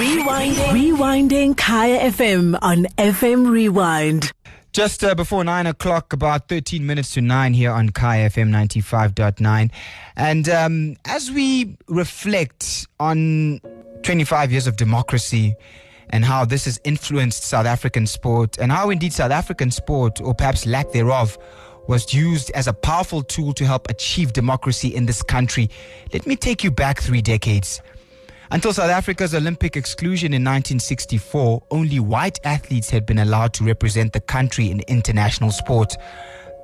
Rewinding. Rewinding Kaya FM on FM Rewind. Just uh, before nine o'clock, about 13 minutes to nine here on Kaya FM 95.9. And um, as we reflect on 25 years of democracy and how this has influenced South African sport, and how indeed South African sport, or perhaps lack thereof, was used as a powerful tool to help achieve democracy in this country, let me take you back three decades. Until South Africa's Olympic exclusion in 1964, only white athletes had been allowed to represent the country in international sport.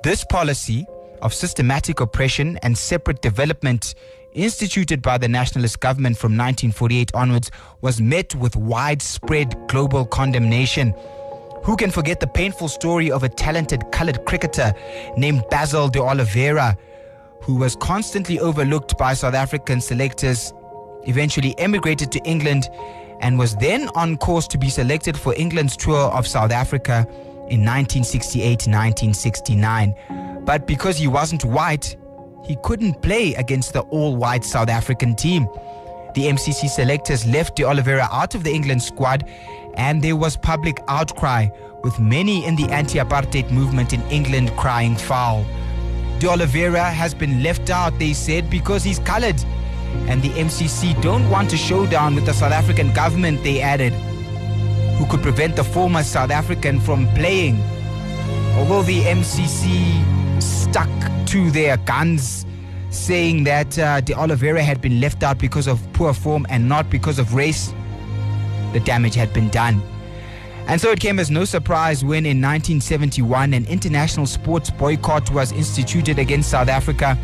This policy of systematic oppression and separate development instituted by the nationalist government from 1948 onwards was met with widespread global condemnation. Who can forget the painful story of a talented colored cricketer named Basil D'Oliveira, who was constantly overlooked by South African selectors eventually emigrated to England and was then on course to be selected for England's tour of South Africa in 1968 1969. But because he wasn't white, he couldn't play against the all white South African team. The MCC selectors left D'Oliveira out of the England squad, and there was public outcry, with many in the anti apartheid movement in England crying foul. D'Oliveira has been left out, they said, because he's colored and the MCC don't want a showdown with the South African government, they added, who could prevent the former South African from playing. Although the MCC stuck to their guns, saying that uh, D'Oliveira had been left out because of poor form and not because of race, the damage had been done. And so it came as no surprise when in 1971 an international sports boycott was instituted against South Africa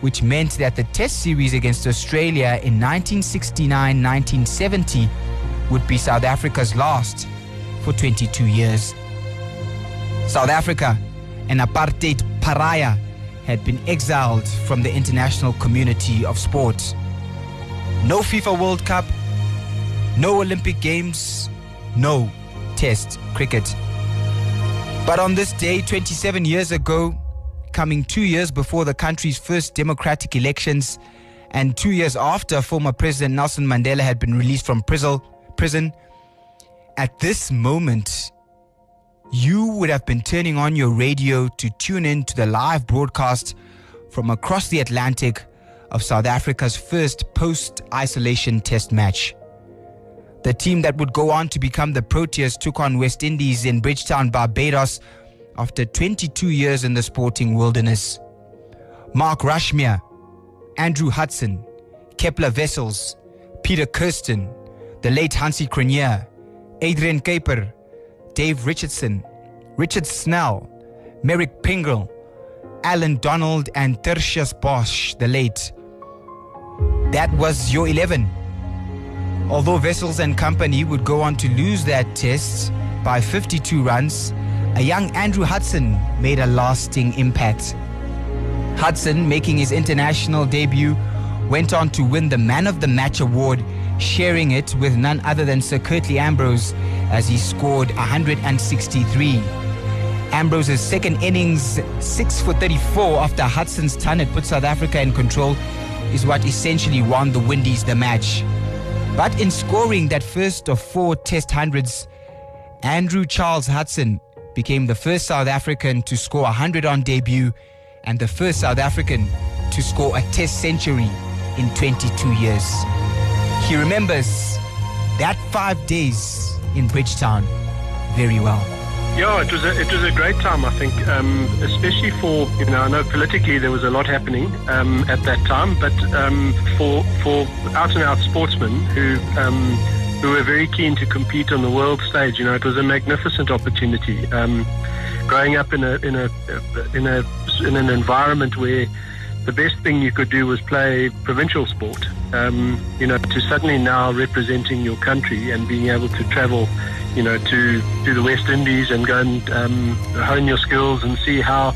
which meant that the Test series against Australia in 1969 1970 would be South Africa's last for 22 years. South Africa, an apartheid pariah, had been exiled from the international community of sports. No FIFA World Cup, no Olympic Games, no Test cricket. But on this day, 27 years ago, coming two years before the country's first democratic elections and two years after former President Nelson Mandela had been released from prison. At this moment, you would have been turning on your radio to tune in to the live broadcast from across the Atlantic of South Africa's first post isolation test match. The team that would go on to become the Proteas took on West Indies in Bridgetown, Barbados after 22 years in the sporting wilderness. Mark Rushmere, Andrew Hudson, Kepler Wessels, Peter Kirsten, the late Hansie Cronje, Adrian Kuiper, Dave Richardson, Richard Snell, Meyrick Pringle, Allan Donald, and Tertius Bosch, the late. That was your 11. Although Wessels and company would go on to lose that test by 52 runs, a young Andrew Hudson made a lasting impact. Hudson, making his international debut, went on to win the Man of the Match award, sharing it with none other than Sir Curtly Ambrose as he scored 163. Ambrose's second innings, 6 for 34 after Hudson's ton had put South Africa in control, is what essentially won the Windies the match. But in scoring that first of four Test hundreds, Andrew Charles Hudson became the first South African to score 100 on debut and the first South African to score a test century in 22 years. He remembers that five days in Bridgetown very well. Yeah, it was a, it was a great time, I think, um, especially for, you know, I know politically there was a lot happening um, at that time, but um, for, for out and out sportsmen who um, who were very keen to compete on the world stage. You know, it was a magnificent opportunity. Um, growing up in a in a in a in an environment where the best thing you could do was play provincial sport. Um, you know, to suddenly now representing your country and being able to travel, you know, to to the West Indies and go and um, hone your skills and see how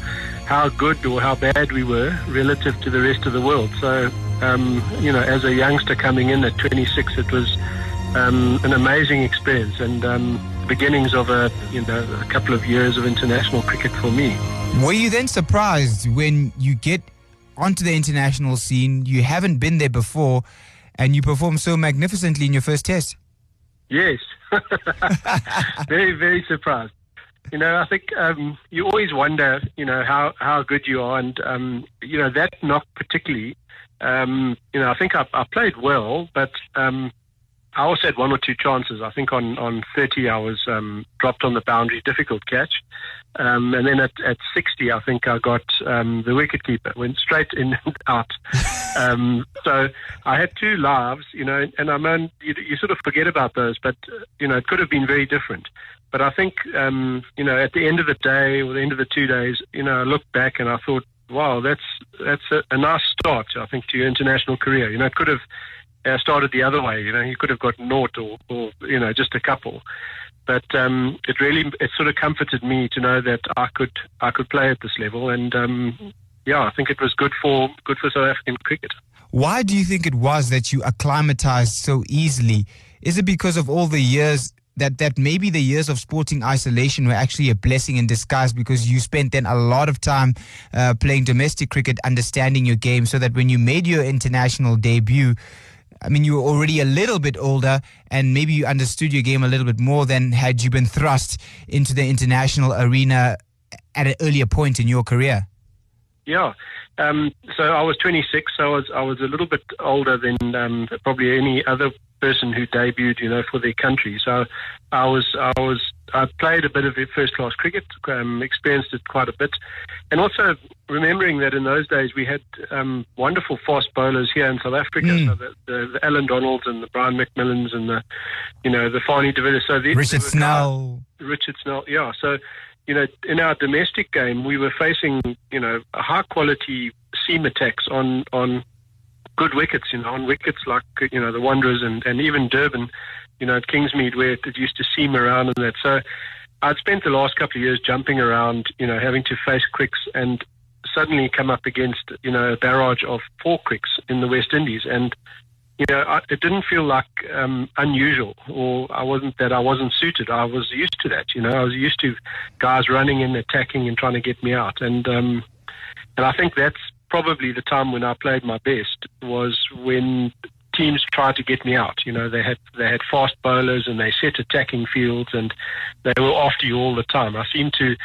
how good or how bad we were relative to the rest of the world. So, um, you know, as a youngster coming in at 26, it was um, an amazing experience and um, beginnings of a you know a couple of years of international cricket for me. Were you then surprised when you get onto the international scene? You haven't been there before, and you perform so magnificently in your first test. Yes. very, very surprised. You know, I think um, you always wonder, you know, how, how good you are. And, um, you know, that knock particularly, um, you know, I think I, I played well, but um, I also had one or two chances. I think on, on 30, I was um, dropped on the boundary, difficult catch. Um, and then at, at 60, I think I got um, the wicket keeper, went straight in and out. um, so I had two lives, you know, and I mean, you, you sort of forget about those, but, you know, it could have been very different. But I think, um, you know, at the end of the day or the end of the two days, you know, I looked back and I thought, wow, that's that's a, a nice start, I think, to your international career. You know, it could have uh, started the other way. You know, you could have got naught or, or you know, just a couple. But um, it really it sort of comforted me to know that I could I could play at this level, and um, yeah, I think it was good for good for South African cricket. Why do you think it was that you acclimatized so easily? Is it because of all the years that that maybe the years of sporting isolation were actually a blessing in disguise because you spent then a lot of time uh, playing domestic cricket, understanding your game, so that when you made your international debut. I mean, you were already a little bit older, and maybe you understood your game a little bit more than had you been thrust into the international arena at an earlier point in your career. Yeah. Um, so I was 26, so I was I was a little bit older than um, probably any other person who debuted, you know, for their country. So I was, I was, I played a bit of first class cricket, um, experienced it quite a bit, and also remembering that in those days we had um, wonderful fast bowlers here in South Africa. Mm. So the, the, the, Allan Donalds and the Brian McMillans and the, you know, the Fanie de Villiers. So the, Richard Snell. Richard Snell, yeah. So you know, in our domestic game, we were facing, you know, a high quality seam attacks on on good wickets, you know, on wickets like, you know, the Wanderers and, and even Durban, you know, at Kingsmead where it used to seam around and that. So I'd spent the last couple of years jumping around, you know, having to face quicks and suddenly come up against, you know, a barrage of four quicks in the West Indies. And, you know, I, it didn't feel like um, unusual or I wasn't that I wasn't suited. I was used to that, you know, I was used to guys running and attacking and trying to get me out. And, um, and I think that's probably the time when I played my best was when teams tried to get me out. You know, they had they had fast bowlers and they set attacking fields and they were after you all the time. I seemed to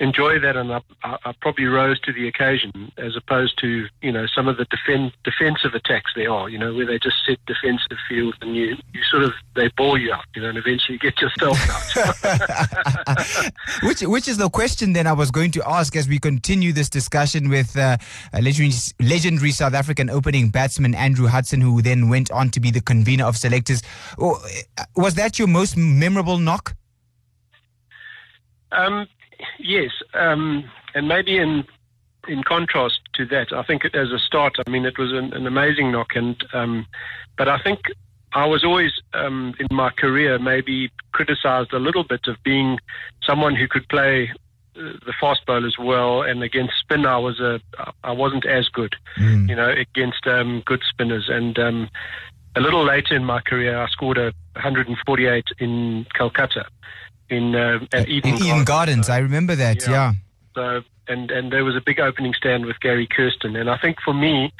enjoy that, and I, I, probably rose to the occasion as opposed to you know some of the defend, defensive attacks there are. You know where they just set defensive fields and you you sort of they bore you out. You know, and eventually you get yourself out. which which is the question then I was going to ask as we continue this discussion with uh, legendary, legendary South African opening batsman Andrew Hudson, who then went on to be the convener of selectors. Oh, was that your most memorable knock? Um, yes, um, and maybe in in contrast to that, I think as a start, I mean, it was an, an amazing knock, and um, but I think I was always um, in my career maybe criticised a little bit of being someone who could play uh, the fast bowlers well, and against spin, I was a I wasn't as good, mm. you know, against um, good spinners, and um, a little later in my career, I scored a 148 in Calcutta in uh, at Eden, Eden Gardens. I remember that. Yeah. yeah. So and and there was a big opening stand with Gary Kirsten, and I think for me,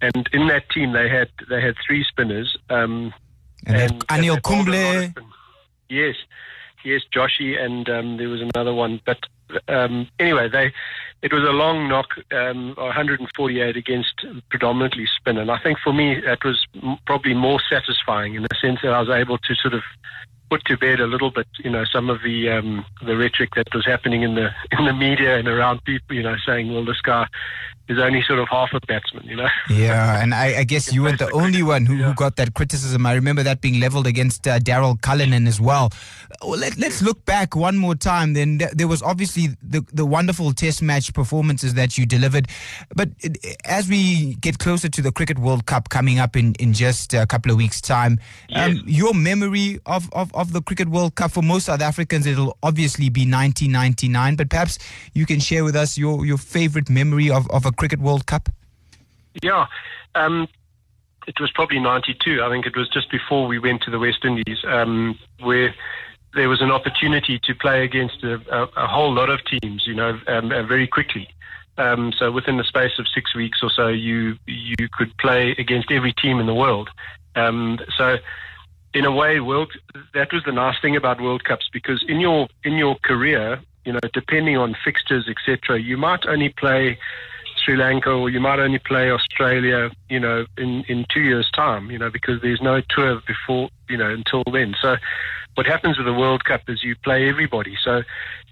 and in that team they had they had three spinners. Um, and, and Anil Kumble. Yes, yes, Joshi, and um, there was another one. But um, anyway, they it was a long knock, um, 148 against predominantly spin, and I think for me that was m- probably more satisfying in the sense that I was able to sort of put to bed a little bit, you know, some of the um, the rhetoric that was happening in the in the media and around people, you know, saying, well, this guy is only sort of half a batsman, you know. Yeah, and I, I guess you weren't the only one who, yeah. who, got that criticism. I remember that being leveled against uh, Daryl Cullinan as well. let, us look back one more time. Then there was obviously the the wonderful Test match performances that you delivered, but it, as we get closer to the Cricket World Cup coming up in, in just a couple of weeks' time, um, your memory of, of, of the Cricket World Cup for most South Africans, it'll obviously be 1999. But perhaps you can share with us your, your favorite memory of, of a Cricket World Cup? Yeah. Um, it was probably 92. I think it was just before we went to the West Indies, um, where there was an opportunity to play against a, a, a whole lot of teams, you know, um, uh, very quickly. Um, so within the space of six weeks or so, you you could play against every team in the world. Um, so in a way, World that was the nice thing about World Cups because in your in your career, you know, depending on fixtures, etc., you might only play Sri Lanka or you might only play Australia, you know, in, in two years' time, you know, because there's no tour before, you know, until then. So what happens with the World Cup is you play everybody. So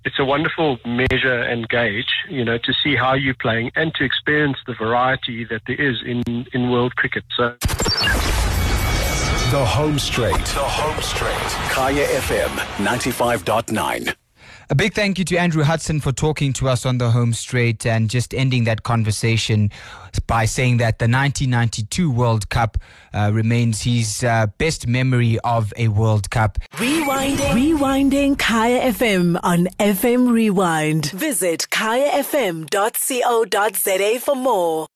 it's a wonderful measure and gauge, you know, to see how you're playing and to experience the variety that there is in, in world cricket. So. The Home Straight. The Home Straight. Kaya FM 95.9. A big thank you to Andrew Hudson for talking to us on the home straight and just ending that conversation by saying that the 1992 World Cup uh, remains his uh, best memory of a World Cup. Rewinding. Rewinding Kaya FM on FM Rewind. Visit kayafm.co.za for more.